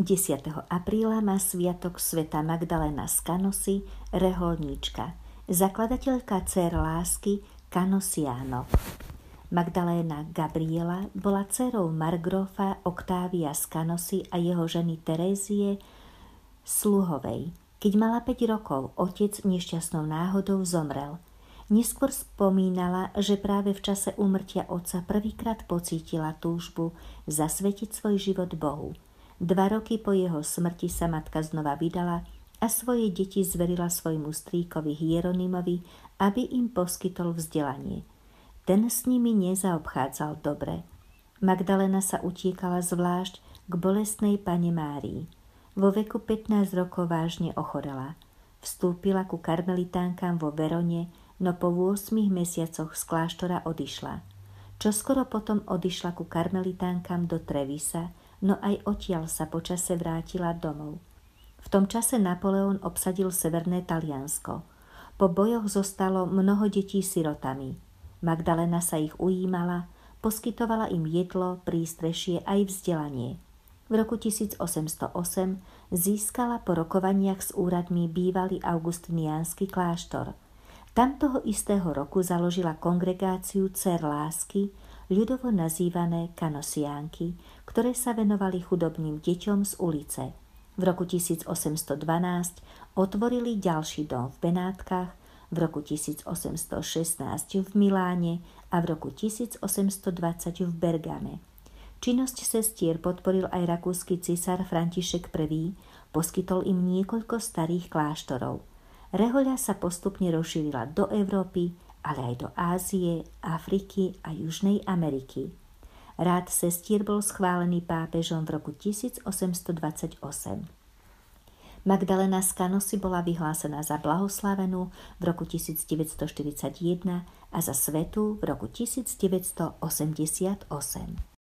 10. apríla má sviatok sveta Magdalena z Kanosy, reholníčka, zakladateľka dcer lásky Kanosiano. Magdaléna Gabriela bola dcerou Margrofa Oktávia z Kanosy a jeho ženy Terézie Sluhovej. Keď mala 5 rokov, otec nešťastnou náhodou zomrel. Neskôr spomínala, že práve v čase úmrtia otca prvýkrát pocítila túžbu zasvetiť svoj život Bohu – Dva roky po jeho smrti sa matka znova vydala a svoje deti zverila svojmu strýkovi Hieronymovi, aby im poskytol vzdelanie. Ten s nimi nezaobchádzal dobre. Magdalena sa utiekala zvlášť k bolestnej pane Márii. Vo veku 15 rokov vážne ochorela. Vstúpila ku karmelitánkam vo Verone, no po 8 mesiacoch z kláštora odišla. Čoskoro potom odišla ku karmelitánkam do Trevisa, no aj odtiaľ sa počase vrátila domov. V tom čase Napoleon obsadil severné Taliansko. Po bojoch zostalo mnoho detí sirotami. Magdalena sa ich ujímala, poskytovala im jedlo, prístrešie aj vzdelanie. V roku 1808 získala po rokovaniach s úradmi bývalý augustiniánsky kláštor. Tam toho istého roku založila kongregáciu Cer lásky, ľudovo nazývané kanosiánky, ktoré sa venovali chudobným deťom z ulice. V roku 1812 otvorili ďalší dom v Benátkach, v roku 1816 v Miláne a v roku 1820 v Bergame. Činnosť sestier podporil aj rakúsky cisár František I, poskytol im niekoľko starých kláštorov. Rehoľa sa postupne rozšírila do Európy, ale aj do Ázie, Afriky a Južnej Ameriky. Rád sestier bol schválený pápežom v roku 1828. Magdalena z Kanosy bola vyhlásená za blahoslavenú v roku 1941 a za svetu v roku 1988.